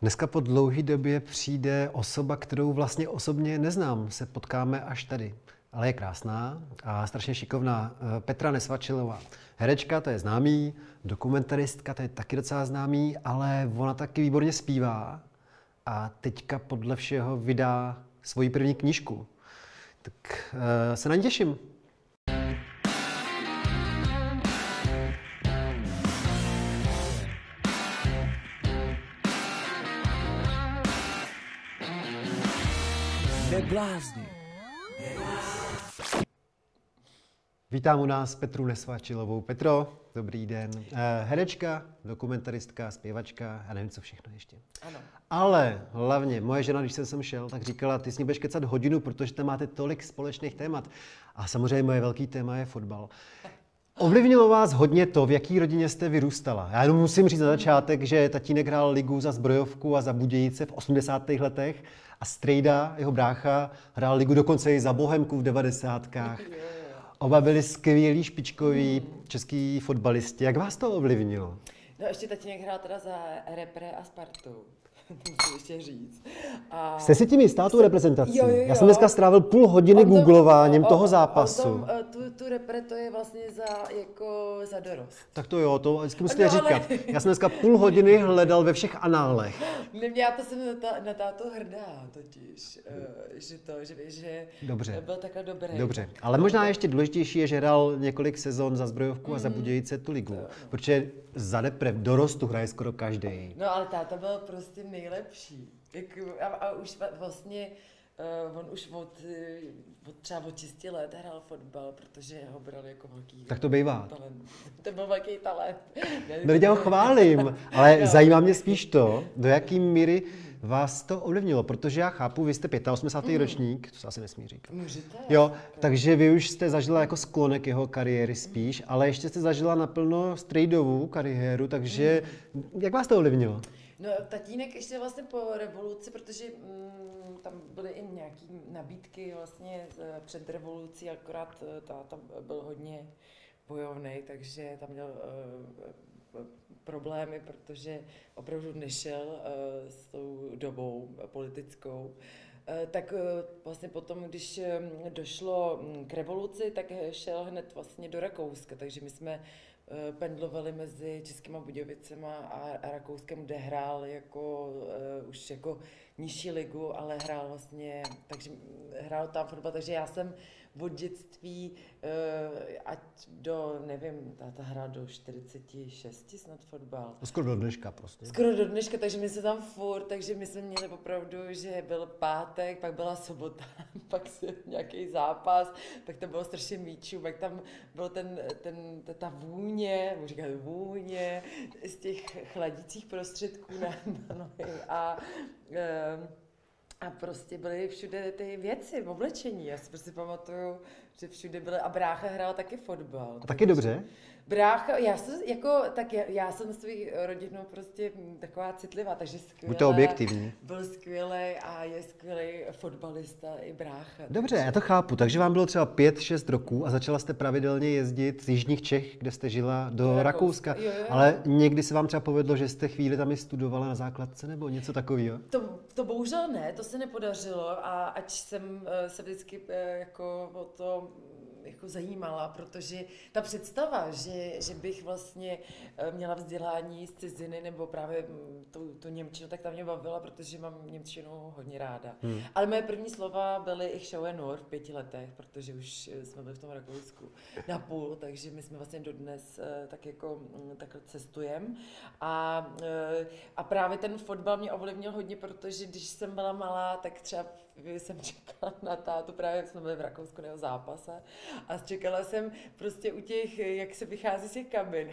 Dneska po dlouhé době přijde osoba, kterou vlastně osobně neznám. Se potkáme až tady. Ale je krásná a strašně šikovná. Eh, Petra Nesvačilová. Herečka, to je známý, dokumentaristka, to je taky docela známý, ale ona taky výborně zpívá a teďka podle všeho vydá svoji první knížku. Tak uh, se na ní těším. Neblázni. Vítám u nás Petru Nesvačilovou. Petro, dobrý den. Eh, herečka, dokumentaristka, zpěvačka a nevím, co všechno ještě. Ano. Ale hlavně, moje žena, když jsem sem šel, tak říkala, ty s ní budeš kecat hodinu, protože tam máte tolik společných témat. A samozřejmě moje velký téma je fotbal. Ovlivnilo vás hodně to, v jaký rodině jste vyrůstala. Já jenom musím říct na začátek, že tatínek hrál ligu za zbrojovku a za Budějice v 80. letech a Strejda, jeho brácha, hrál ligu dokonce i za Bohemku v 90. Oba byli skvělí špičkoví český fotbalisti. Jak vás to ovlivnilo? No ještě tatínek hrál teda za Repre a Spartu. musím ještě říct. A... Jste si tím jistá tu reprezentací? Jo, jo, jo. Já jsem dneska strávil půl hodiny on googlováním toho zápasu. Tom, eh, tu, tu repre to je vlastně za, jako za dorost. Tak to jo, to vždycky musíte no, říkat. Ale... Já jsem dneska půl hodiny hledal ve všech análech. Ne, já to jsem na, ta, na táto hrdá totiž, uh, že to, že, že Dobře. byl takhle dobrý. Dobře, ale možná ještě důležitější je, že hrál několik sezon za Zbrojovku mm. a za mhm. Budějice tu ligu. To. Protože za repre dorostu hraje skoro každý. No ale táta byl prostě nejlepší. Jako, a, a už vlastně Uh, on už od, od třeba od 6 let hrál fotbal, protože ho bral jako velký Tak to bývá. Talent. To byl velký talent. No já ho chválím, ale zajímá mě spíš to, do jaký míry vás to ovlivnilo, protože já chápu, vy jste 85. Mm. ročník, to se asi nesmí říkat. Můžete. Jo, takže vy už jste zažila jako sklonek jeho kariéry spíš, ale ještě jste zažila naplno strejdovou kariéru, takže mm. jak vás to ovlivnilo? No, tatínek ještě vlastně po revoluci, protože mm, tam byly i nějaké nabídky vlastně před revolucí, akorát eh, táta byl hodně bojovný, takže tam měl uh, problémy, protože opravdu nešel uh, s tou dobou politickou. Uh, tak vlastně potom, když došlo mm, k revoluci, tak šel hned vlastně do Rakouska, takže my jsme pendlovali mezi Českýma Budějovicema a Rakouskem, kde hrál jako uh, už jako nižší ligu, ale hrál vlastně, takže hrál tam fotbal, takže já jsem od dětství, eh, ať do, nevím, ta hra do 46 snad fotbal. Skoro do dneška prostě. Skoro do dneška, takže my jsme tam furt, takže my jsme měli opravdu, že byl pátek, pak byla sobota, pak se nějaký zápas, pak to bylo strašně míčů, pak tam byl ten, ten, ta vůně, můžu říkat vůně, z těch chladicích prostředků na, na nohy a um, a prostě byly všude ty věci oblečení. Já si prostě pamatuju, že všude byly, a brácha hrál taky fotbal. A taky dobře? Brácha, já jsem jako, tak já, já jsem svý rodinou prostě taková citlivá, takže skvělé. Buďte objektivní. Byl skvělý a je skvělý fotbalista i brácha. Dobře, takže... já to chápu. Takže vám bylo třeba 5-6 roků a začala jste pravidelně jezdit z jižních Čech, kde jste žila, do, do Rakouska. Jo, jo. Ale někdy se vám třeba povedlo, že jste chvíli tam i studovala na základce nebo něco takového? To, to bohužel ne, to se nepodařilo a ať jsem eh, se vždycky eh, jako o to jako zajímala, protože ta představa, že, že bych vlastně eh, měla vzdělání z ciziny nebo právě mm, tu, tu Němčinu, tak ta mě bavila, protože mám Němčinu hodně ráda. Hmm. Ale moje první slova byly ich Schau Nur v pěti letech, protože už eh, jsme byli v tom Rakousku na půl, takže my jsme vlastně dodnes eh, tak jako mm, takhle cestujeme. A, a právě ten fotbal mě ovlivnil hodně, protože když jsem byla malá, tak třeba jsem čekala na tátu, právě jsme byli v Rakousku na zápase. A čekala jsem prostě u těch, jak se vychází z těch kabin.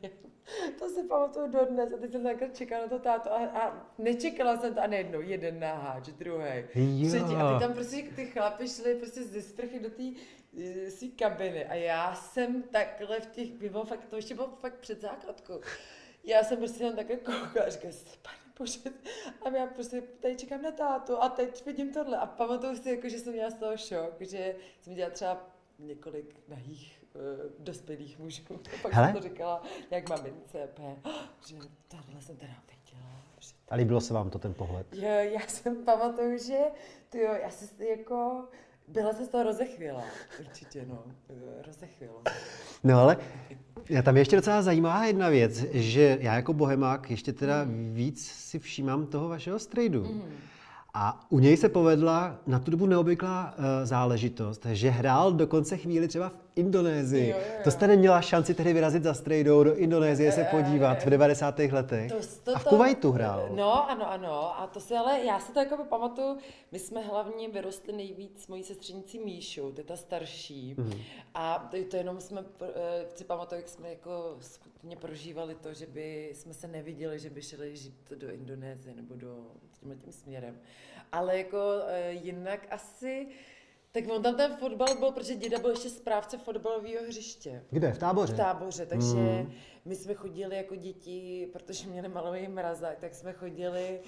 to si pamatuju dodnes. A teď jsem takhle čekala na to tátu. A, a nečekala jsem to a nejednou, jeden náháč, druhý, třetí. A ty tam prostě ty chlapi šli prostě ze sprchy do té eh, si kabiny. A já jsem takhle v těch, bylo fakt, to ještě bylo fakt před základkou. Já jsem prostě tam takhle koukala a říkala, pane bože, a já prostě tady čekám na tátu a teď vidím tohle. A pamatuju si, jako, že jsem měla z toho šok, že jsem dělala třeba několik nahých uh, dospělých mužů. Pak Hele? jsem to říkala, jak mamince, že tohle jsem teda viděla, A líbilo se vám to ten pohled? Jo, já jsem pamatuju, že tyjo, já se jako byla se z toho rozechvěla, určitě, no, rozechvěla. No ale tam je ještě docela zajímavá jedna věc, že já jako bohemák ještě teda víc si všímám toho vašeho strejdu. Mm. A u něj se povedla na tu dobu neobvyklá uh, záležitost, že hrál dokonce chvíli třeba v Indonésii. Jo, jo, jo. To jste neměla šanci tehdy vyrazit za strejdou do Indonésie se podívat v 90. letech. To, to, a v Kuwaitu hrál. No, ano, ano. A to si ale, já si to jako pamatuju, my jsme hlavně vyrostli nejvíc s mojí sestřenicí Míšou, to je ta starší. Mm. A to, to jenom jsme, eh, si pamatuju, jak jsme jako skutečně prožívali to, že by jsme se neviděli, že by šli žít do Indonésie nebo do tímhle tím směrem. Ale jako uh, jinak asi, tak on tam ten fotbal byl, protože děda byl ještě správce fotbalového hřiště. Kde? V táboře? V táboře, takže mm. my jsme chodili jako děti, protože měli malový mrazák, tak jsme chodili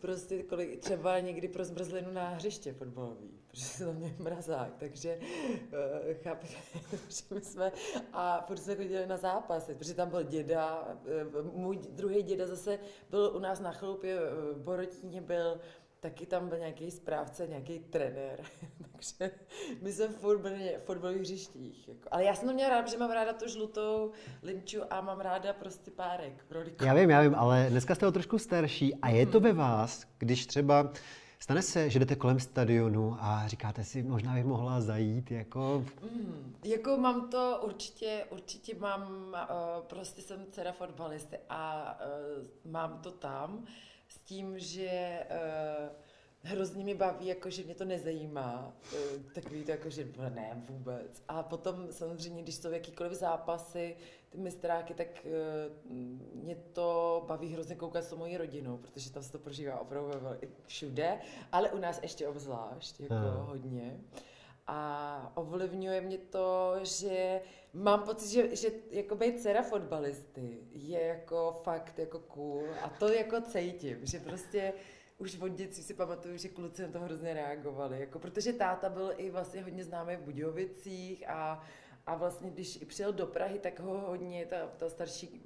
prostě kolik, třeba někdy pro zmrzlinu na hřiště fotbalový, protože jsme tam měli mrazák, takže uh, chápete, že my jsme, a protože jsme chodili na zápasy, protože tam byl děda, uh, můj druhý děda zase byl u nás na chlupě, v Borotíně byl taky tam byl nějaký správce, nějaký trenér, takže my jsme furt byli v fotbalových hřištích. Jako. Ale já jsem to měla rád, protože mám ráda tu žlutou limču a mám ráda prostě párek. Roliko. Já vím, já vím, ale dneska jste o trošku starší a je to ve vás, když třeba Stane se, že jdete kolem stadionu a říkáte si, možná bych mohla zajít, jako... Mm, jako mám to určitě, určitě mám, uh, prostě jsem dcera fotbalisty a uh, mám to tam s tím, že uh, hrozně mi baví, jako že mě to nezajímá, uh, takový to jako, že ne vůbec. A potom samozřejmě, když jsou jakýkoliv zápasy, ty mistráky, tak uh, mě to baví hrozně koukat s mojí rodinou, protože tam se to prožívá opravdu všude, ale u nás ještě obzvlášť, jako hmm. hodně. A ovlivňuje mě to, že mám pocit, že, že jako být dcera fotbalisty je jako fakt jako cool a to jako cítím, že prostě už od dětství si pamatuju, že kluci na to hrozně reagovali, jako protože táta byl i vlastně hodně známý v Budějovicích a, a vlastně když i přijel do Prahy, tak ho hodně ta, ta starší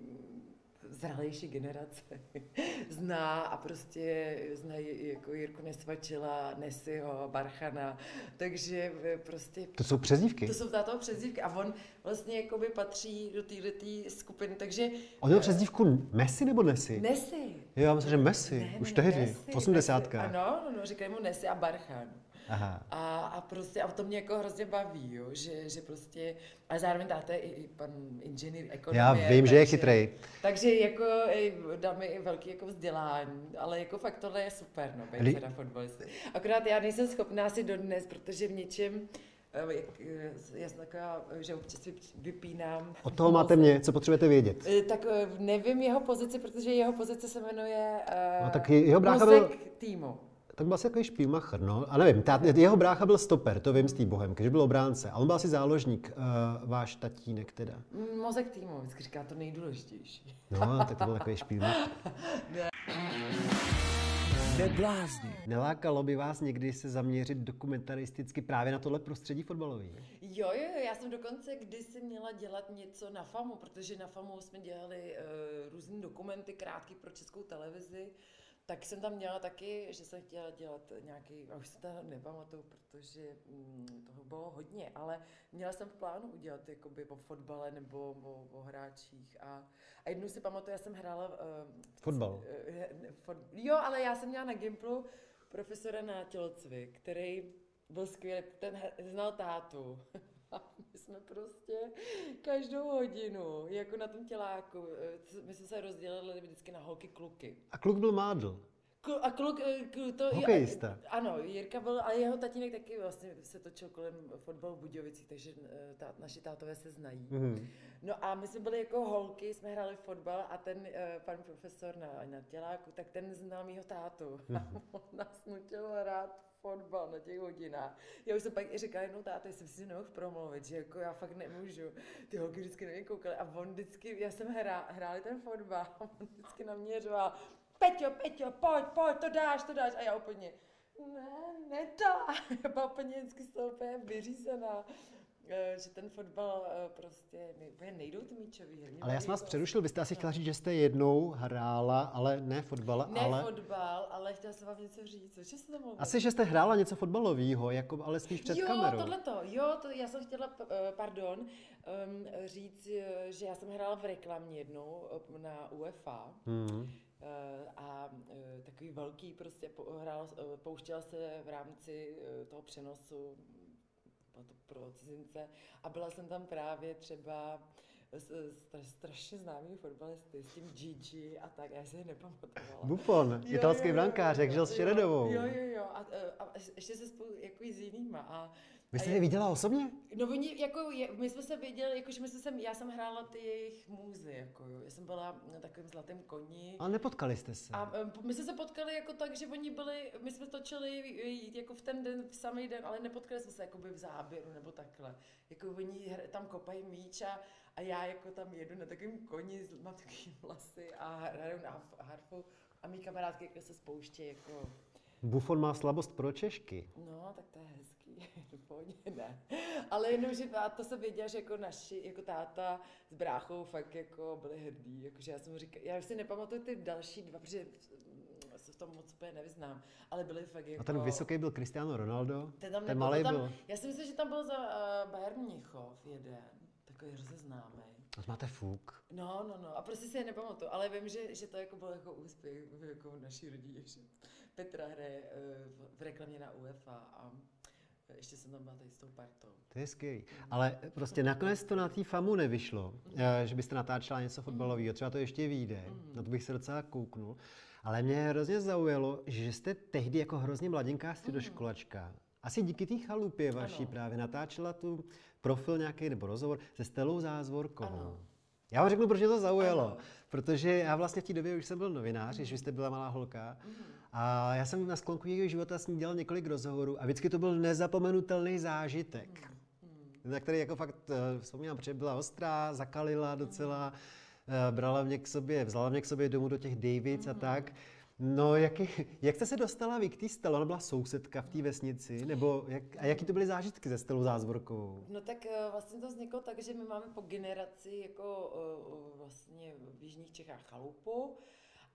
zralejší generace zná a prostě znají jako Jirku Nesvačila, Nesiho, Barchana, takže eh, prostě... To jsou přezdívky? To jsou táto přezdívky a on vlastně jakoby patří do této skupiny, takže... On měl přezdívku Messi nebo Nesi? Nesi. Jo, já myslím, že Messi, ne, už tehdy, v 80. Ano, no, no, říkají mu Nesi a Barchan. Aha. A, a prostě, a to mě jako hrozně baví, jo, že, že prostě, a zároveň dáte i, i pan inženýr ekonomie. Já vím, takže, že je chytrý. Takže jako dáme i velký jako vzdělání, ale jako fakt tohle je super, no, být teda fotbalisty. Akorát já nejsem schopná si dodnes, protože v něčem, eh, jak, eh, já jsem taková, že občas vypínám. Od toho máte mě, co potřebujete vědět. Eh, tak nevím jeho pozici, protože jeho pozice se jmenuje no, tak jeho brácha byl... týmu tak byl asi takový špílmacher, no. A nevím, tát, jeho brácha byl stoper, to vím z té bohemky, že byl obránce. A on byl asi záložník, uh, váš tatínek teda. Mm, mozek týmu, vždycky říká to nejdůležitější. No, tak to byl takový špílmacher. Neblázni. Nelákalo by vás někdy se zaměřit dokumentaristicky právě na tohle prostředí fotbalové? Jo, jo, já jsem dokonce kdysi měla dělat něco na FAMu, protože na FAMu jsme dělali uh, různé dokumenty krátké pro českou televizi tak jsem tam měla taky, že jsem chtěla dělat nějaký, a už si to nepamatuju, protože mm, toho bylo hodně, ale měla jsem v plánu udělat jakoby o fotbale nebo o, o hráčích a, a jednou si pamatuju, já jsem hrála... Uh, Fotbal. Uh, fot, jo, ale já jsem měla na Gimplu profesora na tělocvik, který byl skvělý, ten znal tátu. Jsme prostě každou hodinu, jako na tom těláku, eh, my jsme se rozdělili vždycky na holky kluky. A kluk byl mádl. Kl- a kluk, eh, kluk to... Hokejista. Ano, Jirka byl, a jeho tatínek taky vlastně se točil kolem fotbalu v Budějovicích, takže eh, tá, naši tátové se znají. Mm-hmm. No a my jsme byli jako holky, jsme hráli fotbal a ten uh, pan profesor na, na těláku, tak ten znal mýho tátu. Mm-hmm. A on nás nutil hrát fotbal na těch hodinách. Já už jsem pak i říkala jednou táta, jsem si nemohl promluvit, že jako já fakt nemůžu. Ty holky vždycky na mě koukaly a on vždycky, já jsem hrá, hráli ten fotbal a on vždycky na mě řval, Peťo, Peťo, pojď, pojď, to dáš, to dáš. A já úplně, ne, nedá. Já byla úplně vždycky z toho úplně vyřízená. Eh, že ten fotbal eh, prostě úplně nejdou ty míčový hry. Ale já jsem vás jako- přerušil, vy jste asi chtěla říct, že jste jednou hrála, ale ne fotbal, Ne ale... fotbal, ale chtěla jsem vám něco říct. Co jste to mluvil? Asi, že jste hrála něco fotbalového, jako, ale spíš před jo, kamerou. tohleto, jo, to, já jsem chtěla, eh, pardon, um, říct, že já jsem hrála v reklamě jednou na UEFA. Hmm. A takový velký prostě hrál, pouštěl se v rámci toho přenosu bylo to pro cizince a byla jsem tam právě třeba s, s strašně známými fotbalisty, s tím Gigi a tak, a já si je nepamatovala. Buffon, italský brankář, jak žil s Šeredovou. Jo, jo, jo, a, a ještě se spolu jako i s jinýma. A, Vy jste a je viděla osobně? No oni, jako, je, my jsme se věděli, jako, že my jsme se, já jsem hrála ty jejich můzy, jako jo. Já jsem byla na takovém zlatém koni. Ale nepotkali jste se. A em, my jsme se potkali jako tak, že oni byli, my jsme točili jít jako v ten den, v samý den, ale nepotkali jsme se jakoby v záběru nebo takhle. Jako oni tam kopají míč a, a já jako tam jedu na takovém koni, s- mám takový vlasy a hraju na harf- harfu a mý kamarádky jako se spouští jako Buffon má slabost pro Češky. No, tak to je hezký, v pohodě ne. Ale jenom, že a to jsem věděla, že jako naši, jako táta s bráchou fakt jako byli hrdí, jakože já jsem mu říkala, já už si nepamatuju ty další dva, protože se v tom moc úplně nevyznám, ale byli fakt jako... A ten vysoký byl Cristiano Ronaldo, ten, tam ten malý byl. Já si myslím, že tam byl za uh, Bayern Mnichov jeden, takový hrozně známý. A to máte fuk. No, no, no, a prostě si je nepamatuju, ale vím, že, že to jako byl jako úspěch jako v naší rodině, že Petra hraje eh, v, v reklamě na UEFA a ještě jsem tam byla tady s tou partou. To je skvělý. Ale prostě nakonec to na té famu nevyšlo, eh, že byste natáčela něco fotbalového, třeba to ještě vyjde, na to bych se docela kouknul. Ale mě hrozně zaujalo, že jste tehdy jako hrozně mladinká středoškolačka, asi díky té chalupě vaší Ano. právě natáčela tu profil nějaký nebo rozhovor se Stelou Zázvorkovou. Ano. Já vám řeknu, proč mě to zaujalo. Ano. Protože já vlastně v té době už jsem byl novinář, když vy jste byla malá holka. A já jsem na sklonku jejího života s ní dělal několik rozhovorů a vždycky to byl nezapomenutelný zážitek. Na který jako fakt eh, vzpomínám, protože byla ostrá, zakalila docela, eh, brala mě k sobě, vzala mě k sobě domů do těch Davids a tak. No, jak, jak jste se dostala vy k té Stelo? Ona byla sousedka v té vesnici? Nebo jak, a jaký to byly zážitky se Stelou Zázvorkovou? No tak eh, vlastně to vzniklo tak, že my máme po generaci jako vlastně v Jižních Čechách chalupu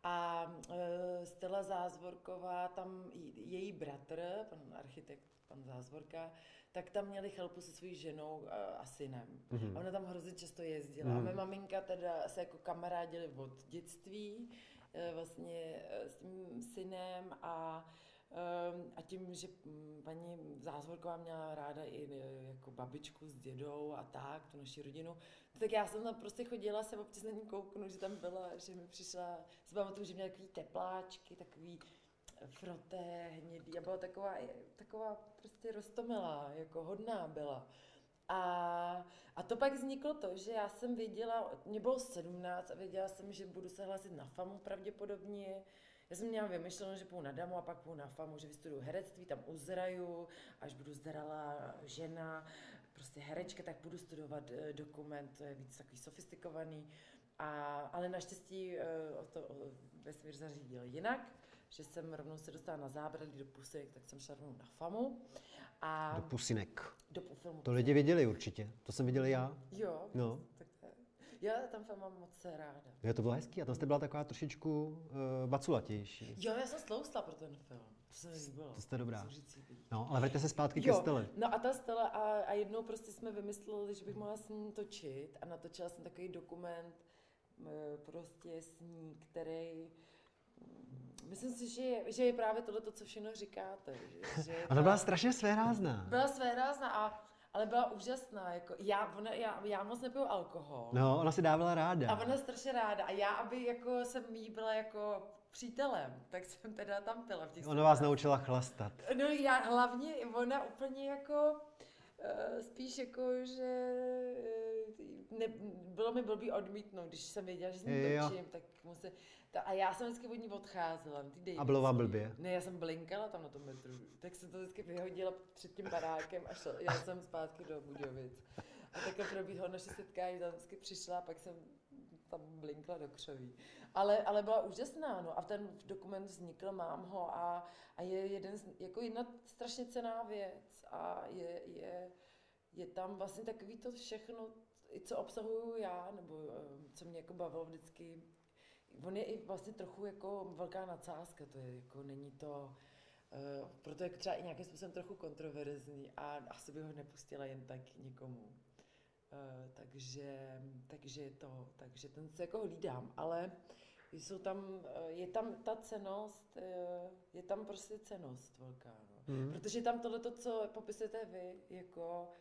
a eh, Stella Zázvorková, tam její bratr, pan architekt, pan Zázvorka, tak tam měli chalupu se svojí ženou a synem. A ona tam hrozně často jezdila. A mé maminka teda se jako kamarádili od dětství eh, vlastně eh, s tím synem a A tím, že paní Zázvorková měla ráda i e, jako babičku s dědou a tak, tu naši rodinu, tak já jsem tam prostě chodila, se občas na ní kouknu, že tam byla, že mi přišla, si pamatuju, že měla takový tepláčky, takový froté, hnědý a byla taková, taková prostě rostomilá, jako hodná byla. A, a to pak vzniklo to, že já jsem věděla, mě bylo 17 a věděla jsem, že budu se hlásit na FAMu pravděpodobně. Já jsem měla vymyšleno, že půjdu na damu a pak půjdu na FAMu, že vystuduju herectví, tam uzraju, až budu zralá žena, prostě herečka, tak budu studovat eh, dokument, to je víc takový sofistikovaný. A, ale naštěstí eh, o to o, vesmír zařídil jinak, že jsem rovnou se dostala na zábradlí do pusy, tak jsem šla rovnou na FAMu. A Do pusinek. do filmu. To lidi viděli určitě. To jsem viděl já. Jo, No. Já tam film mám moc ráda. Jo, to bylo hezký. A tam jste byla taková trošičku uh, baculatější. Jo, já jsem slousla pro ten film. To se mi líbilo. To jste dobrá. No, ale vraťte se zpátky ke Jo, Stele. no a ta Stella a, a jednou prostě jsme vymysleli, že bych mohla s ní točit a natočila jsem takový dokument m, prostě s ní, který mm, Myslím si, že je, že je právě tohle to, co všechno říkáte. Že, že Ona byla strašně svérázná. byla své rázna, a, ale byla úžasná. Jako, já, ona, já, já moc nepiju alkohol. No, ona si dávala ráda. A ona strašně ráda. A já, aby jako jsem jí byla jako přítelem, tak jsem teda tam pila v těch Ona vás naučila chlastat. No já hlavně, ona úplně jako, eh, spíš jako, že eh, ne, bylo mi blbý odmítnout, když jsem věděla, že s ní točím, tak musím, ta, a já jsem vždycky od ní odcházela, ty A bylo vám blbě? Ne, já jsem blinkala tam na tom metru, tak jsem to vždycky vyhodila před tím barákem a šla, jela jsem zpátky do Budějovic. A takhle probíhalo naše setkání, tam vždycky přišla a pak jsem tam blinkla do křoví. Ale, ale byla úžasná, no a ten dokument vznikl, mám ho a, a je jeden, z, jako jedna strašně cená věc a je, je, je tam vlastně takový to všechno, i co obsahuju já, nebo eh, co mě jako bavilo vždycky. On je i vlastně trochu jako velká nadsázka, to je jako, není to, uh, proto je třeba i nějakým způsobem trochu kontroverzní a asi bych ho nepustila jen tak nikomu. Uh, takže, takže to, takže ten se jako hlídám, ale jsou tam, je tam ta cenost, je tam prostě cenost velká, no. Mm. Protože tam tohle, co popisujete vy, jako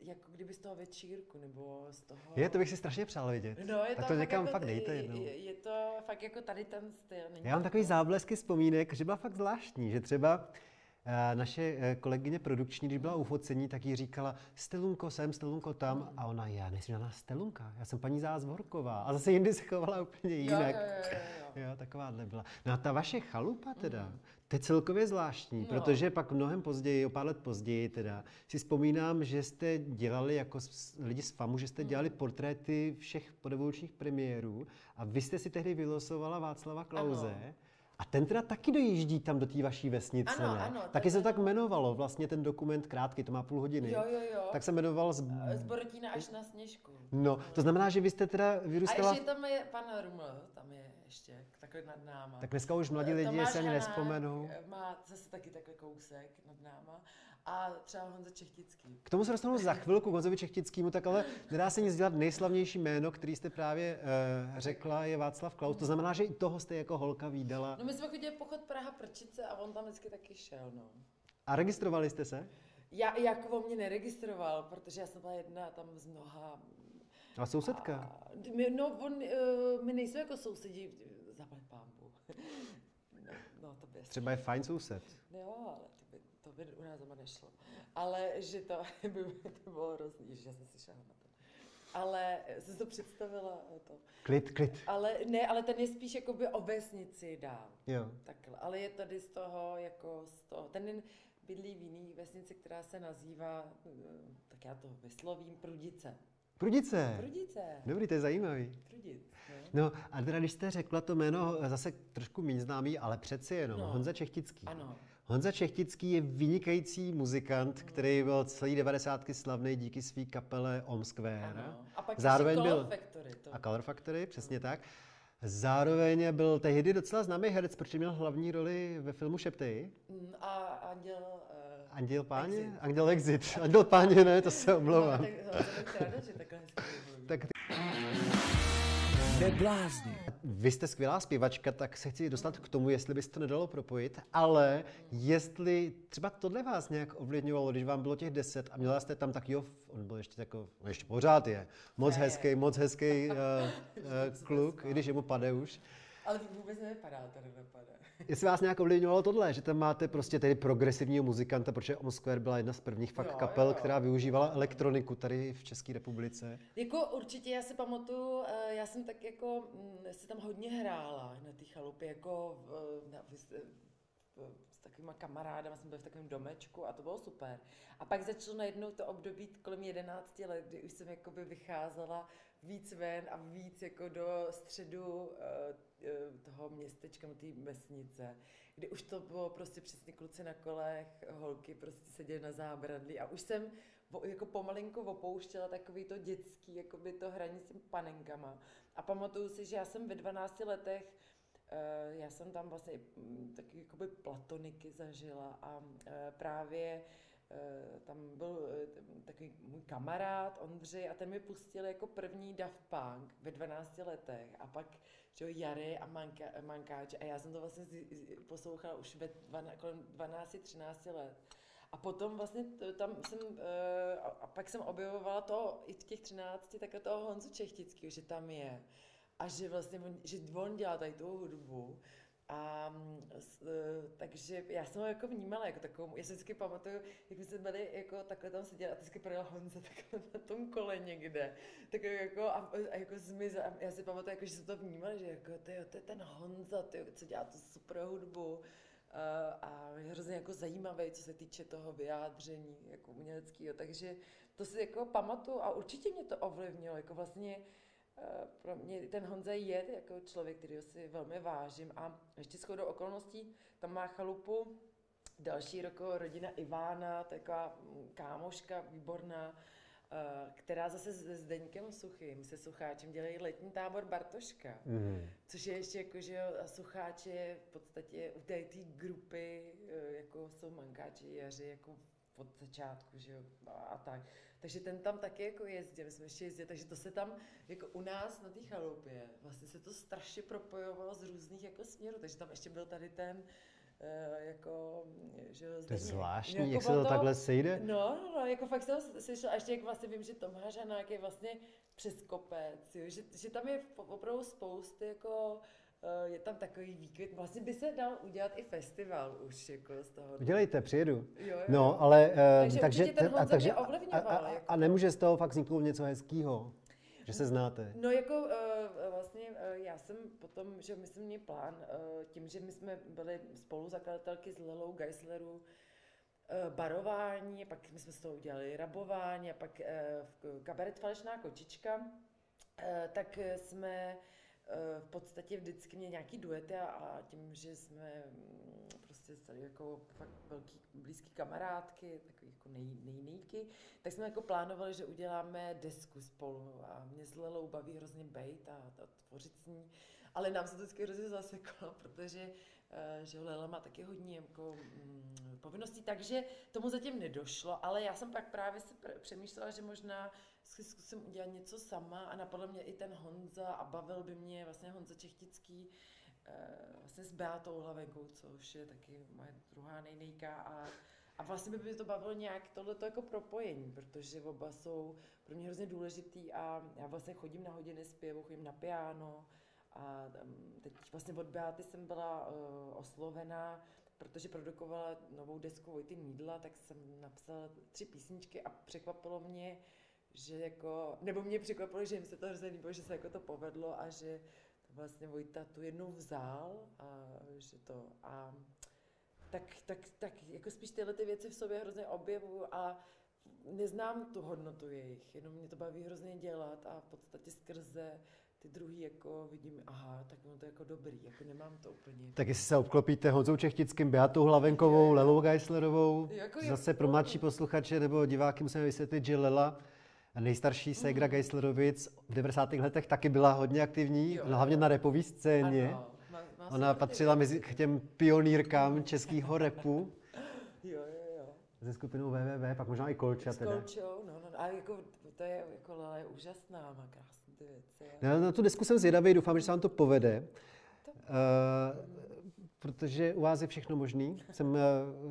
jako kdyby z toho večírku, nebo z toho... Je, to bych si strašně přál vidět. No, je to, to někam jako, fakt dejte jednou. Je, je, to fakt jako tady ten styl. Já mám takový záblesky vzpomínek, že byla fakt zvláštní, že třeba naše eh, kolegyně produkční, když byla u focení, tak jí říkala Stelunko sem, Stelunko tam mm. a ona, já nejsem žádná Stelunka, já jsem paní Zázvorková a zase jindy se chovala úplně jinak. Jo, jo, jo, jo. jo takováhle byla. No a ta vaše chalupa teda, mm. To je celkově zvláštní, no. protože pak mnohem později, o pár let později teda, si vzpomínám, že jste dělali jako lidi z FAMu, že jste dělali hmm. portréty všech podevolučních premiérů a vy jste si tehdy vylosovala Václava Klauze. Ano. A ten teda taky dojíždí tam do té vaší vesnice, ano, ne? Ano, taky se to tak jmenovalo, vlastně ten dokument krátký, to má půl hodiny. Jo, jo, jo. Tak se jmenoval z... Z Borotína až na Sněžku. No, to znamená, že vy jste teda vyrůstala... A ještě tam je pan Ruml, tam je ještě takhle nad náma. Tak dneska už mladí lidi si ani nespomenou. Má zase taky takový kousek nad náma. A třeba Honza Čechtický. K tomu se dostanu za chvilku, Honzovi Čechtickému, tak ale nedá se nic dělat. Nejslavnější jméno, který jste právě uh, řekla, je Václav Klaus. To znamená, že i toho jste jako holka výdala. No my jsme chodili pochod Praha Prčice a on tam vždycky taky šel, no. A registrovali jste se? Já jako o mě neregistroval, protože já jsem byla jedna tam z mnoha a sousedka? A, my, no, on, uh, my nejsme jako sousedí, zaplať pámbu. No, no, to by Třeba je fajn soused. Jo, ale to by, u nás doma nešlo. Ale že to by, to bylo hrozný, že já jsem si šáhla na to. Ale jsem to představila to. Klid, klid. Ale ne, ale ten je spíš jakoby o vesnici dál. Jo. Takhle. Ale je tady z toho, jako z toho, ten bydlí v jiný vesnici, která se nazývá, eh, tak já to vyslovím, Prudice. Prudice. Prudice. Dobrý, to je zajímavý. Prudic, no. no a teda, když jste řekla to jméno, zase trošku méně známý, ale přeci jenom, no. Honza Čechtický. Ano. Honza Čechtický je vynikající muzikant, který byl celý devadesátky slavný díky své kapele Om Square. Ano. A pak Zároveň byl... Factory. To... A Color Factory, přesně no. tak. Zároveň byl tehdy docela známý herec, protože měl hlavní roli ve filmu Šepty. Mm, a Anděl... Uh, Anděl páně? Exit. Anděl Exit. Anděl páně, ne, to se omlouvám. No, tak, to že takhle tak Neblázni. Vy jste skvělá zpěvačka, tak se chci dostat k tomu, jestli byste to nedalo propojit, ale jestli třeba tohle vás nějak ovlivňovalo, když vám bylo těch deset a měla jste tam tak jo, on byl ještě jako, no ještě pořád je, moc hezký, moc hezký uh, uh, kluk, i když je mu pade už. Ale vůbec nevypadá, to nevypadá. Jestli vás nějak ovlivňovalo tohle, že tam máte prostě tedy progresivního muzikanta, protože Om Square byla jedna z prvních fakt jo, kapel, jo. která využívala elektroniku tady v České republice. Jako určitě, já si pamatuju, eh, já jsem tak jako, mm, si tam hodně hrála na té chalupě, jako na, s takovýma kamarádama, jsme byli v takovém domečku a to bylo super. A pak začalo najednou to období kolem 11 let, kdy už jsem jakoby vycházela víc ven a víc jako do středu eh, eh, toho městečka, té vesnice, kdy už to bylo prostě přesně kluci na kolech, holky prostě seděly na zábradlí a už jsem jako pomalinku opouštěla takový to dětský, jakoby to hraní s těmi panenkama. A pamatuju si, že já jsem ve 12 letech Eh, já jsem tam vlastně mm, taky jakoby platoniky zažila a eh, právě eh, tam byl takový můj kamarád Ondřej a ten mi pustil jako první Daft Punk ve 12 letech a pak že Jary a Manka, Mankáč a já jsem to vlastně poslouchala už ve 12-13 let. A potom vlastně tam jsem, a pak jsem objevovala to i v těch 13, takhle toho Honzu Čechtického, že tam je a že vlastně on, že on dělá tady tu hudbu. A e, takže já jsem ho jako vnímala jako takovou, já si vždycky pamatuju, jak my jsme byli jako takhle tam seděli a ty vždycky projel Honza takhle na tom kole někde. Tak jako a, a jako zmizel. A já si pamatuju, jako, že jsem to vnímala, že jako tyjo, to je ten Honza, tyjo, co dělá tu super hudbu. Uh, a je hrozně jako zajímavý, co se týče toho vyjádření jako uměleckého. Takže to si jako pamatuju a určitě mě to ovlivnilo. Jako vlastně pro mě ten Honza je jako člověk, který si velmi vážím a ještě shodou okolností tam má chalupu další rok rodina Ivána, taková kámoška výborná eh, která zase s Zdeňkem Suchým, se Sucháčem, dělají letní tábor Bartoška. Mm. Což je ještě jako, že jo, a Sucháč je v podstatě u té té grupy, eh, jako jsou mankáči, jaři, jako od začátku, že jo, a tak. Takže ten tam taky jako jezdil, my jsme ještě jezdili, takže to se tam, jako u nás na té chalupě, vlastně se to strašně propojovalo z různých jako směrů, takže tam ještě byl tady ten, eh, jako, že To je zvláštní, Jako jak se bylo to takhle sejde. No, no, no, jako fakt jsem slyšela, a ještě jak vlastně vím, že Tomáš Hanák je vlastně přes kopec, jo, že, že tam je opravdu spousty jako je tam takový výkvět. Vlastně by se dal udělat i festival už jako z toho. Udělejte, přijedu. Jo, jo. No, ale... eh, Takže takže, ten a, takže, a, a, a, jako. a nemůže z toho fakt vzniknout něco hezkého, že se znáte. No jako uh, vlastně uh, já jsem potom, že my jsme měli plán, uh, tím, že my jsme byli spoluzakladatelky s Lelou Geisleru, uh, barování, pak my jsme z toho udělali rabování a pak uh, kabaret Falešná kočička, uh, tak jsme v podstatě vždycky měli nějaký duety a, a tím, že jsme mm, prostě tady jako fakt velký blízký kamarádky, takový jako nej, nejnejky, tak jsme jako plánovali, že uděláme desku spolu a mě s Lelou baví hrozně bejt a, a tvořit s ní, ale nám se to vždycky hrozně zaseklo, protože eh, že Lela má taky hodně jako, mm, povinností, takže tomu zatím nedošlo, ale já jsem pak právě si pr- přemýšlela, že možná zkusím udělat něco sama a napadl mě i ten Honza a bavil by mě vlastně Honza Čechtický, eh, vlastně s Beatou Hlavenkou, což je taky moje druhá nejnejka a a vlastně by mě to bavilo nějak tohleto jako propojení, protože oba jsou pro mě hrozně důležitý a já vlastně chodím na hodiny zpěvu, chodím na piano a um, teď vlastně od Beaty jsem byla uh, oslovena, protože produkovala novou desku Vojty Nídla, tak jsem napsala tři písničky a překvapilo mě, že jako, nebo mě překvapilo, že jim se to hrozně líbilo, že se jako to povedlo a že vlastně Vojta tu jednou vzal a že to a tak, tak, tak jako spíš tyhle ty věci v sobě hrozně objevuju a neznám tu hodnotu jejich, jenom mě to baví hrozně dělat a v podstatě skrze ty druhý jako vidím, aha, tak ono to je jako dobrý, jako nemám to úplně. Tak jestli se obklopíte Honzou Čechtickým, Beatou Hlavenkovou, Lelou Geislerovou, Jako zase pro mladší posluchače nebo diváky musíme vysvětlit, že Lela, nejstarší ségra Mhm. Geislerovic, v 90. letech taky byla hodně aktivní, Jo. hlavně na repové scéně. Ano, má, má Ona patřila mezi k těm pionýrkám českého repu Jo, jo, jo. se skupinou WWW, pak možná i Kolča S teda. Kolčou, no, no, a jako, to je, jako Lela je úžasná, má krásné ty věci. Na, na tu desku jsem zvědavý, doufám, že se vám to povede. Uh, protože u vás je všechno možný. Jsem, uh,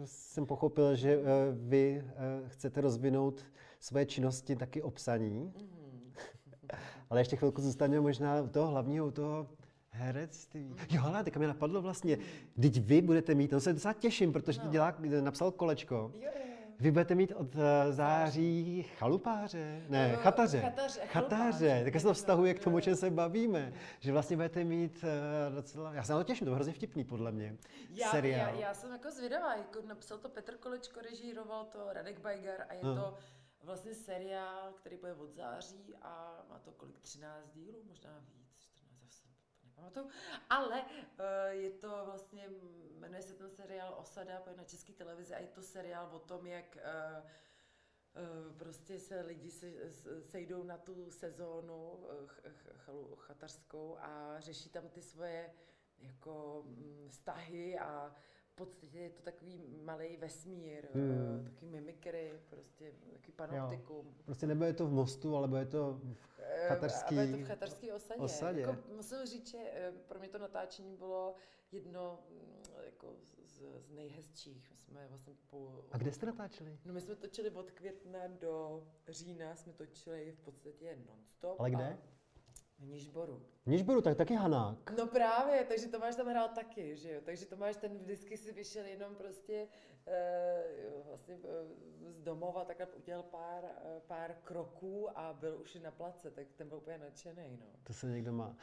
jsem pochopil, že uh, vy chcete rozvinout své činnosti taky obsaní. Ale ještě chvilku zůstaneme možná u toho hlavního, u toho herectví. Jo, ale teďka mě napadlo vlastně, teď vy budete mít, no se docela těším, protože no. dělá, napsal kolečko. Jo. Vy budete mít od eh, září chalupáře, ne, Eh, chataře. chataře, chalupáře. tak se to vztahuje k tomu, o čem se bavíme. Že vlastně budete mít eh, docela, já se na to těším, to je hrozně vtipný podle mě, Já, seriál. já, já, jsem jako zvědavá, jako napsal to Petr Kolečko, režíroval to Radek Bajgar a je Aha. to vlastně seriál, který bude od září a má to kolik, 13 dílů, možná víc, 14, já se nepamatuju, ale uh, je to vlastně, jmenuje se ten seriál Osada, na české televizi a je to seriál o tom, jak uh, Eh, Prostě se lidi se, se- sejdou na tu sezónu eh, ch- ch- chatařskou a řeší tam ty svoje jako mm, vztahy a podstatě je to takový malý vesmír, Hmm. hmm. takový mimikry, prostě takový panoptikum. Prostě nebude to v Mostu, ale bude to v Eh, chatarský A bude to v chatarské osadě. osadě. Jako, musím říct, že eh, pro mě to natáčení bylo jedno mm, jako z, z nejhezčích. My jsme vlastně po... A kde jste natáčeli? No my jsme točili od května do října, jsme točili v podstatě non-stop. Ale kde? A Nižboru. V Nižboru, tak taky Hanák. No právě, takže Tomáš tam hrál taky, že jo, takže Tomáš ten vždycky si vyšel jenom prostě e, vlastně e, z domova, takhle udělal pár, e, pár kroků a byl už na place, tak ten byl úplně nadšený, no. To se někdo má.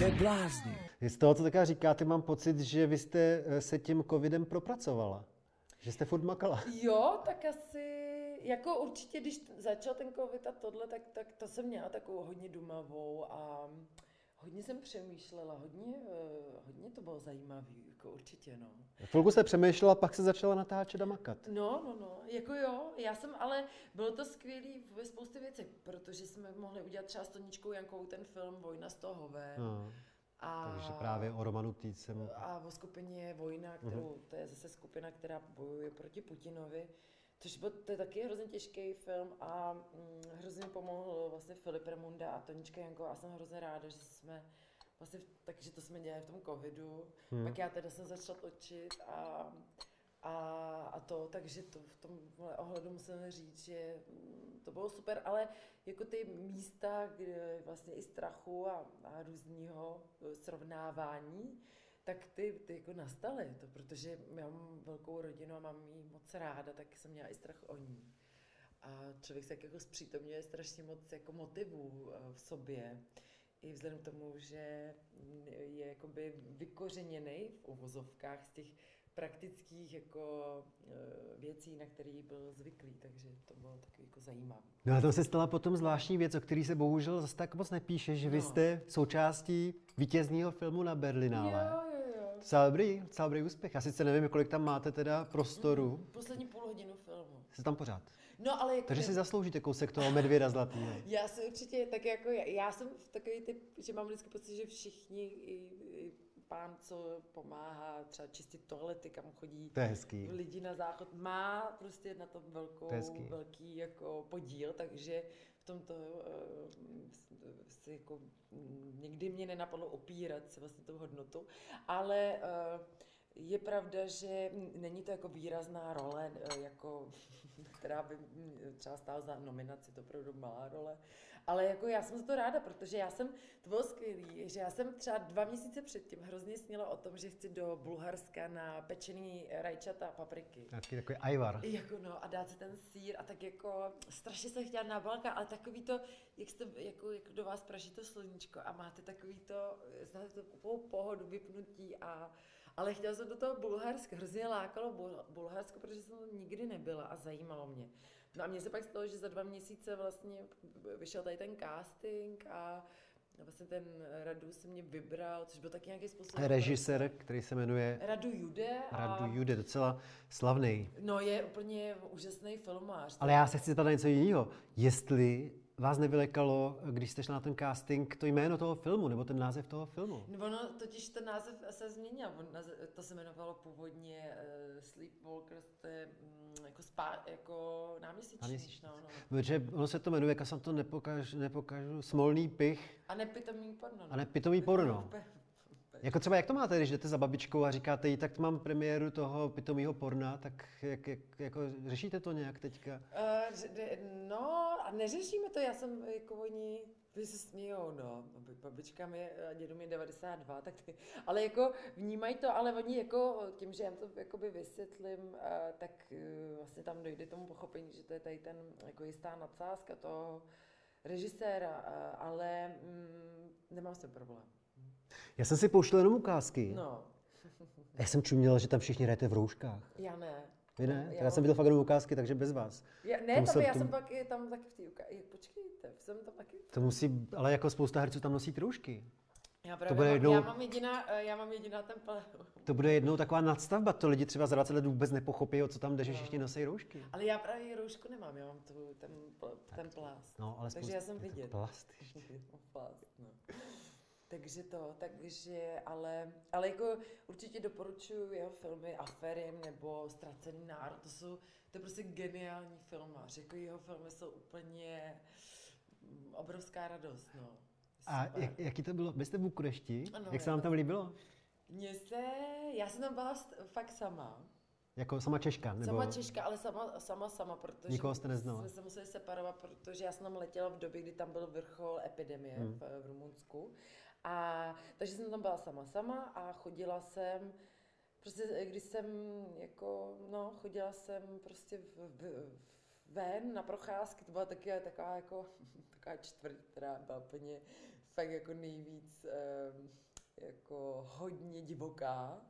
Neblázni. Z toho, co taká říkáte, mám pocit, že vy jste eh, se tím covidem propracovala. Že jste furt makala. Jo, tak asi, jako určitě, když začal ten covid a tohle, tak, tak to jsem měla takovou hodně dumavou a Hodně jsem přemýšlela, hodně, eh, hodně to bylo zajímavé, jako určitě, no. Chvilku jste přemýšlela, pak se začala natáčet a makat. No, no, no, jako jo, já jsem, ale bylo to skvělý ve spoustě věcí, protože jsme mohli udělat třeba s Toničkou Jankou ten film Vojna z toho hové. No. A, Takže právě o Romanu Týcem. a o skupině Vojna, kterou, to je zase skupina, která bojuje proti Putinovi. Což byl, to je taky hrozně těžký film a hm, hrozně pomohl vlastně Filip Remunda a Tonička Janko a jsem hrozně ráda, že jsme vlastně, takže to jsme dělali v tom covidu. Hmm. Pak já teda jsem začala točit a, a, a to, takže to v tomhle ohledu musím říct, že mm, to bylo super, ale jako ty místa, kde vlastně i strachu a, a různého srovnávání, tak ty, ty jako nastaly, to, protože já mám velkou rodinu a mám ji moc ráda, tak jsem měla i strach o ní. A člověk se tak jako zpřítomňuje strašně moc jako motivů eh, v sobě. I vzhledem k tomu, že je jakoby vykořeněný v uvozovkách z těch praktických jako eh, věcí, na které byl zvyklý, takže to bylo takový jako zajímavé. No a to se stala potom zvláštní věc, o který se bohužel zase tak moc nepíše, že vy No. jste součástí vítězního filmu na Berlinále. Jo, jo, jo. Docela dobrý, docela dobrý úspěch. Já sice nevím, kolik tam máte teda prostoru. Poslední půl hodinu filmu. Jste tam pořád. No ale jako Takže si zasloužíte kousek toho medvěda zlatého. Já si určitě, tak jako já, já jsem v takový typ, že mám vždycky pocit, že všichni, i pán, co pomáhá třeba čistit toalety, kam chodí To je hezký. lidi na záchod, má prostě na tom velkou, To velký jako podíl, takže v tomto uh, si jako, nikdy mě nenapadlo opírat se vlastně tu hodnotu, ale uh, je pravda, že není to jako výrazná role, eh, jako, která by třeba stála za nominaci, to opravdu malá role, ale jako já jsem za to ráda, protože já jsem, to bylo skvělý, že já jsem třeba dva měsíce předtím hrozně sněla o tom, že chci do Bulharska na pečený rajčata a papriky. Nějaký takový ajvar. Jako no, a dát si ten sír a tak jako strašně jsem chtěla na Balkán, ale takový to, jak jste, jako, jak do vás praží to sluníčko a máte takový to, znáte to úplnou pohodu, vypnutí a, ale chtěla jsem do toho Bulharska, hrozně lákalo Bul- Bulharsko, protože jsem tam nikdy nebyla a zajímalo mě. No a mně se pak stalo, že za dva měsíce vlastně vyšel tady ten casting a vlastně ten Radu se mě vybral, což byl taky nějaký způsob. Režisér, který se jmenuje Radu Jude. A... Radu Jude, docela slavný. No je úplně úžasný filmář. Ale já se chci zeptat na něco jiného. Jestli vás nevylekalo, když jste šla na ten casting, to jméno toho filmu, nebo ten název toho filmu? No, Ono totiž ten název se změnil. To se jmenovalo původně uh, Sleepwalkers, to je mm, jako, spá, jako náměsíční. Náměsíční. No, no. Protože ono se to jmenuje, jak já jsem to nepokážu, nepokážu smolný pich A nepitomý porno. a nepitomý porno. Jako třeba, jak to máte, když jdete za babičkou a říkáte jí, tak mám premiéru toho pitomého porna, tak jak, jak, jako řešíte to nějak teďka? Eh, de- no a neřešíme to, já jsem jako oni, vy se smějou, no, Babi- babička mi a dědu mi 92, tak ty, ale jako vnímají to, ale oni jako tím, že já to jakoby vysvětlím, eh, tak eh, vlastně tam dojde tomu pochopení, že to je tady ten jako jistá nadsázka toho režiséra, eh, ale mm, nemám s tím problém. Já jsem si pouštěl jenom ukázky. No, Já jsem čuměl, že tam všichni hrajete v rouškách. já ne. Vy ne? Já Já, jsem viděl fakt jenom ukázky, takže bez vás. Já, ne, To tam, musel- já to- jsem pak i tam taky v té ukázce. Počkejte, jsem tam taky To musí, ale jako spousta herců tam nosí roušky. Já právě bude mám, jednou- já mám jediná, eh, já mám jediná ten. To bude jednou taková nadstavba, to lidi třeba za 20 let vůbec nepochopí, o co tam jde, že všichni nosí roušky. Ale já právě roušku nemám, já mám tu, ten, ten plast. No, ale takže spousta- já jsem je to vidět. plast plast, no. Takže to, takže, ale, ale jako určitě doporučuji jeho filmy Aferim nebo Ztracený národ, to jsou, to je prostě geniální filmář, jako jeho filmy jsou úplně mm, obrovská radost, no. A Super. jak, jaký to bylo? Vy jste v Bukurešti? Ano, jak se vám tam líbilo? Mně se, já jsem tam byla fakt sama. Jako sama Češka? Nebo... Sama Češka, ale sama, sama, sama, protože Nikoho jste neznala? jsme se museli separovat, protože já jsem tam letěla v době, kdy tam byl vrchol epidemie Hmm. v, v Rumunsku. A, takže jsem tam byla sama, sama a chodila jsem, prostě když jsem jako, no, chodila jsem prostě v, v, ven na procházky, to byla taky taková jako, taková čtvrť, která byla úplně fakt jako nejvíc um, jako hodně divoká.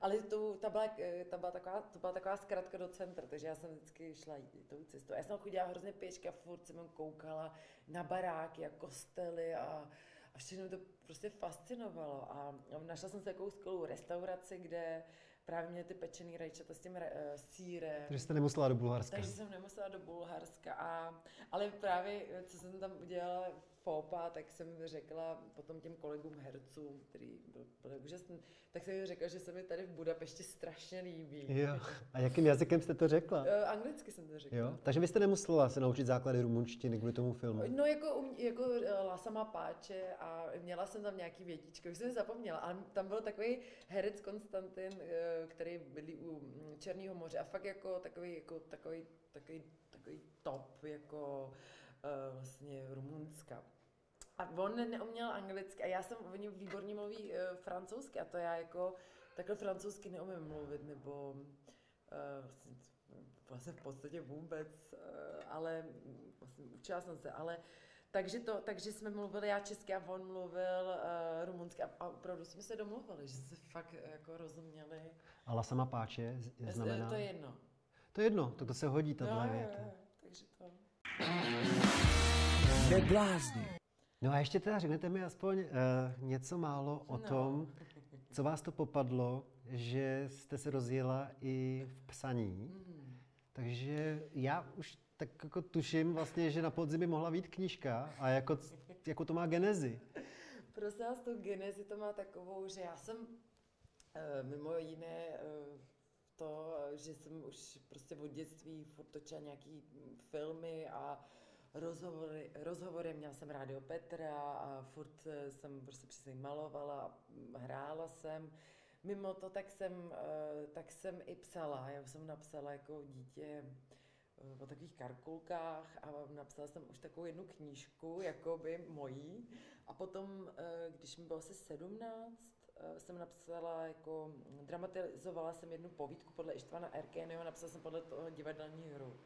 Ale to, ta, byla, eh, ta byla taková, to byla taková zkratka do centra, takže já jsem vždycky šla tou cestou. Já jsem chodila hrozně pěšky a furt jsem koukala na baráky a kostely a, a všechno mě to prostě fascinovalo a našla jsem se takovou skvělou restauraci, kde právě měli ty pečený rajčata s tím uh, sírem. Takže jste nemusela do Bulharska. Takže jsem nemusela do Bulharska, a, ale právě, co jsem tam udělala fópa, tak jsem řekla potom těm kolegům hercům, který byl, byl úžasný, tak jsem jim řekla, že se mi tady v Budapešti strašně líbí. Jo. A jakým jazykem jste to řekla? Uh, anglicky jsem to řekla. Jo. Takže vy jste nemusela se naučit základy rumunštiny kvůli tomu filmu? No jako, jako uh, Lasama Páče a měla jsem tam nějaký větičky, už jsem zapomněla, ale tam byl takový herec Konstantin, uh, který bydlí u mm, Černého moře a fakt jako takový, jako takový, takový, takový top jako uh, vlastně Rumunska. A on neuměl anglicky a já jsem, oni výborně mluví uh, francouzsky a to já jako takhle francouzsky neumím mluvit, nebo uh, vlastně, vlastně v podstatě vůbec, uh, ale vlastně učila jsem se, ale takže, to, takže jsme mluvili já česky a on mluvil uh, rumunsky a, a opravdu jsme se domluvili, že se fakt jako rozuměli. Ale sama páče znamená... To je jedno. To je jedno, to, to se hodí, tahle no, věta. takže to... Neblázni. No a ještě teda řeknete mi aspoň uh, něco málo o No. tom, co vás to popadlo, že jste se rozjela i v psaní. Mm. Takže já už tak jako tuším vlastně, že na podzim by mohla být knížka a jako, jako to má genezi. Prosím vás, tu genezi to má takovou, že já jsem eh, mimo jiné eh, to, že jsem už prostě od dětství furt točila nějaký filmy a rozhovory, rozhovory, měla jsem rádio Petra a furt eh, jsem prostě přesně malovala, hrála jsem. Mimo to, tak jsem, eh, tak jsem i psala. Já jsem napsala jako dítě eh, o takových karkulkách a napsala jsem už takovou jednu knížku, jakoby mojí. A potom, když mi bylo asi 17, eh, jsem napsala jako, dramatizovala jsem jednu povídku podle Ištvana Erkényho, napsala jsem podle toho divadelní hru.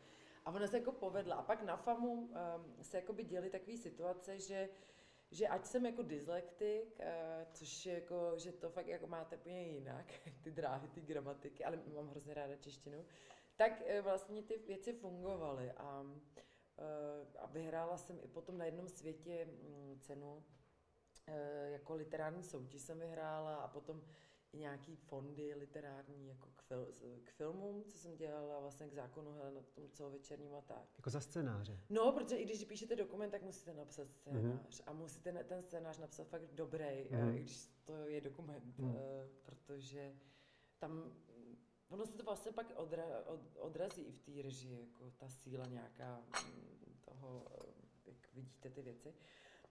A ona se jako povedla. A pak na FAMu um, se jako by děly takové situace, že že ať jsem jako dyslektik, eh, což je jako, že to fakt jako máte úplně jinak, ty dráhy, ty gramatiky, ale mám hrozně ráda češtinu, tak eh, vlastně ty věci fungovaly a, eh, a vyhrála jsem i potom na jednom světě mm, cenu eh, jako literární soutěž jsem vyhrála a potom nějaký fondy literární jako k, fil, k filmům, co jsem dělala vlastně k zákonu hele, na tom celovečerním a tak. Jako za scénáře. No, protože i když píšete dokument, tak musíte napsat scénář. Mm-hmm. A musíte na- ten scénář napsat fakt dobrý, Mhm. mm-hmm. i když to je dokument. Mhm. Mm. protože tam, ono se to vlastně pak odra, od, odrazí i v té režii, jako ta síla nějaká mm, toho, eh, jak vidíte ty věci.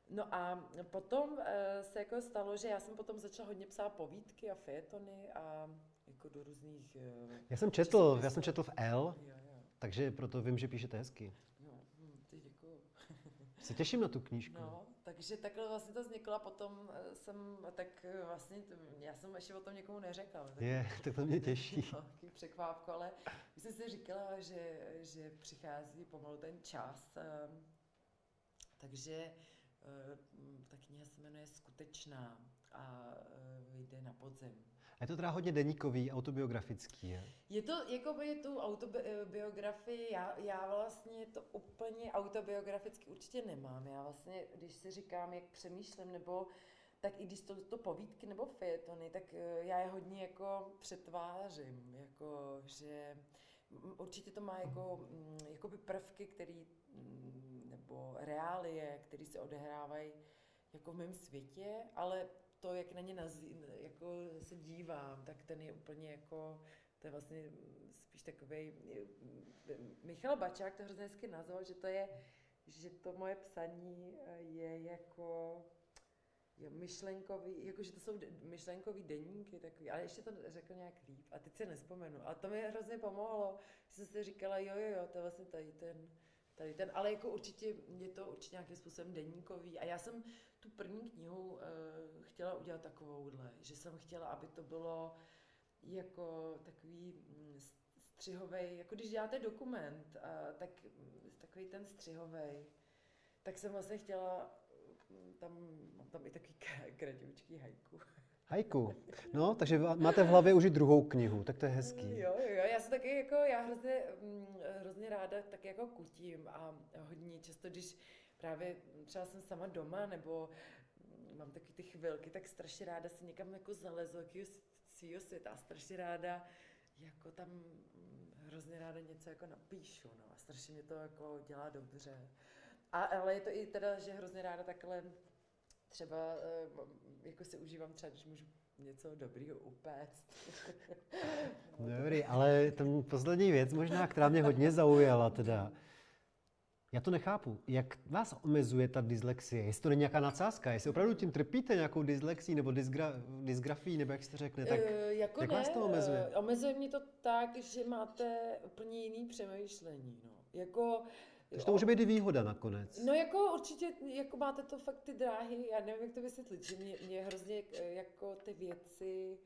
No a potom eh, se jako stalo, že já jsem potom začala hodně psát povídky a fejetony a jako do různých... eh, Já jsem četl, já jsem četl v L, Jo, jo. takže proto vím, že píšete hezky. Jo, hm, ty děkuju. Se těším na tu knížku. No, takže takhle vlastně to vzniklo a potom eh, jsem, tak vlastně, já jsem ještě o tom někomu neřekla. Tak Je, tak to mě těší. Takový překvápko, ale už jsem si říkala, že, že přichází pomalu ten čas. Takže ta kniha se jmenuje Skutečná a eh, vyjde na podzim. A je to teda hodně deníkový, autobiografický. Je? Je to jako by tu autobiografii, já, já vlastně to úplně autobiograficky určitě nemám. Já vlastně, když si říkám, jak přemýšlím, nebo tak i když to, to povídky nebo fejetony, tak eh, já je hodně jako přetvářím, jako že určitě to má jako, mm, jakoby prvky, který, mm, nebo reálie, které se odehrávají jako v mém světě, ale to, jak na ně nazí, jako se dívám, tak ten je úplně jako, to je vlastně spíš takový. Michal Bačák to hrozně hezky nazval, že to je, že to moje psaní eh, je jako je myšlenkový, jakože to jsou myšlenkový deníky takový, ale ještě to řekl nějak líp a teď se nespomenu. A to mi hrozně pomohlo, že jsem si říkala, jo, jo, jo, to je vlastně tady ten, tady ten, ale jako určitě je to určitě nějakým způsobem deníkový. A já jsem tu první knihu uh, chtěla udělat takovouhle, že jsem chtěla, aby to bylo jako takový mm, střihový, jako když děláte dokument, uh, tak mm, takový ten střihový, tak jsem vlastně chtěla, mm, tam, mám tam i takový k- kratoučký hajku. Hajku. No, takže máte v hlavě už i druhou knihu, tak to je hezký. Jo, jo, jo, já jsem taky jako, já hrozně, mm, hrozně ráda tak jako kutím a hodně často, když právě třeba jsem sama doma nebo mám taky ty chvilky, tak strašně ráda si někam jako zalezu, jakýho svýho světa, strašně ráda jako tam mm, hrozně ráda něco jako napíšu, no a strašně mě to jako dělá dobře. A, ale je to i teda, že hrozně ráda takhle třeba eh, jako si užívám třeba, když můžu něco dobrýho upéct. Dobrý, ale ten poslední věc možná, která mě hodně zaujala teda, já to nechápu. Jak vás omezuje ta dyslexie? Jestli to není nějaká nadsázka, jestli opravdu tím trpíte nějakou dyslexí nebo dysgra, dysgrafii, nebo jak se řekne, tak uh, jako jak ne, vás to omezuje? Uh, omezuje mě to tak, že máte úplně jiný přemýšlení. No. Jako, takže to může být i výhoda nakonec. No jako určitě, jako máte to fakt ty dráhy, já nevím, jak to vysvětlit, že mě, mě hrozně jako ty věci,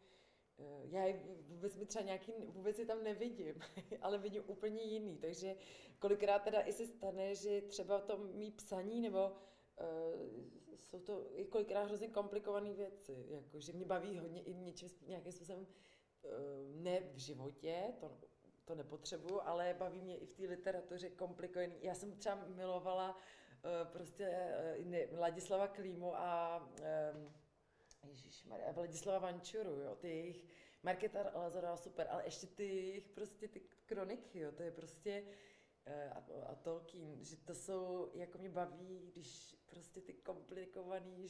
Eh, já vůbec mi třeba nějaký, vůbec je tam nevidím, ale vidím úplně jiný, takže kolikrát teda i se stane, že třeba to mý psaní nebo uh, jsou to i kolikrát hrozně komplikované věci, jako, že mě baví hodně i něčím, nějakým způsobem uh, ne v životě, to, to nepotřebuju, ale baví mě i v té literatuře komplikovaný. Já jsem třeba milovala uh, prostě uh, Ladislava Klímu a uh, Ježíš Vladislava Vančuru, jo, ty jejich, Markéta Lazarová super, ale ještě ty jejich prostě ty kroniky, jo, to je prostě, eh, a, a Tolkien, že to jsou, jako mě baví, když prostě ty komplikované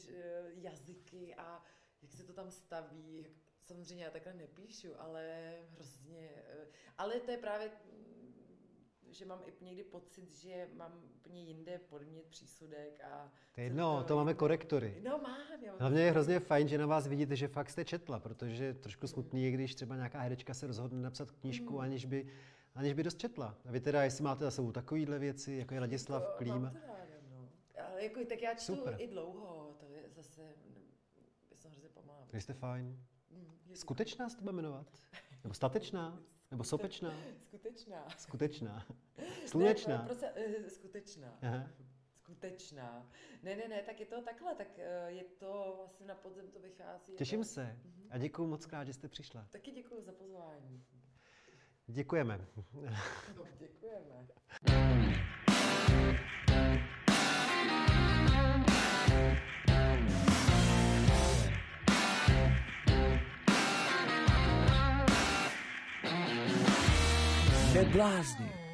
jazyky a jak se to tam staví, jak, samozřejmě já takhle nepíšu, ale hrozně, eh, ale to je právě že mám i někdy pocit, že mám úplně jinde podmět, přísudek a... To je jedno, to, to máme korektory. No mám, jo. Hlavně je hrozně fajn, že na vás vidíte, že fakt jste četla, protože trošku smutný je, když třeba nějaká herečka se rozhodne napsat knížku, mm. aniž by aniž by dost četla. A vy teda, jestli máte za sebou takovýhle věci, jako je Ladislav to, Klím. Mám to ráda, no. Ale jako, tak já čtu Super. i dlouho, to je zase, jsem hrozně pomalá. Vy jste fajn. Skutečná se to jmenovat? Nebo statečná? Nebo sopečná? Skutečná. Skutečná. Slunečná. Ne, prostě, uh, skutečná. Aha. Skutečná. Ne, ne, ne, tak je to takhle, tak uh, je to vlastně na podzem to vychází. Těším to... se uh-huh. a děkuji moc krát, že jste přišla. Taky děkuji za pozvání. Děkujeme. No, děkujeme. Neblázni. Neblázni.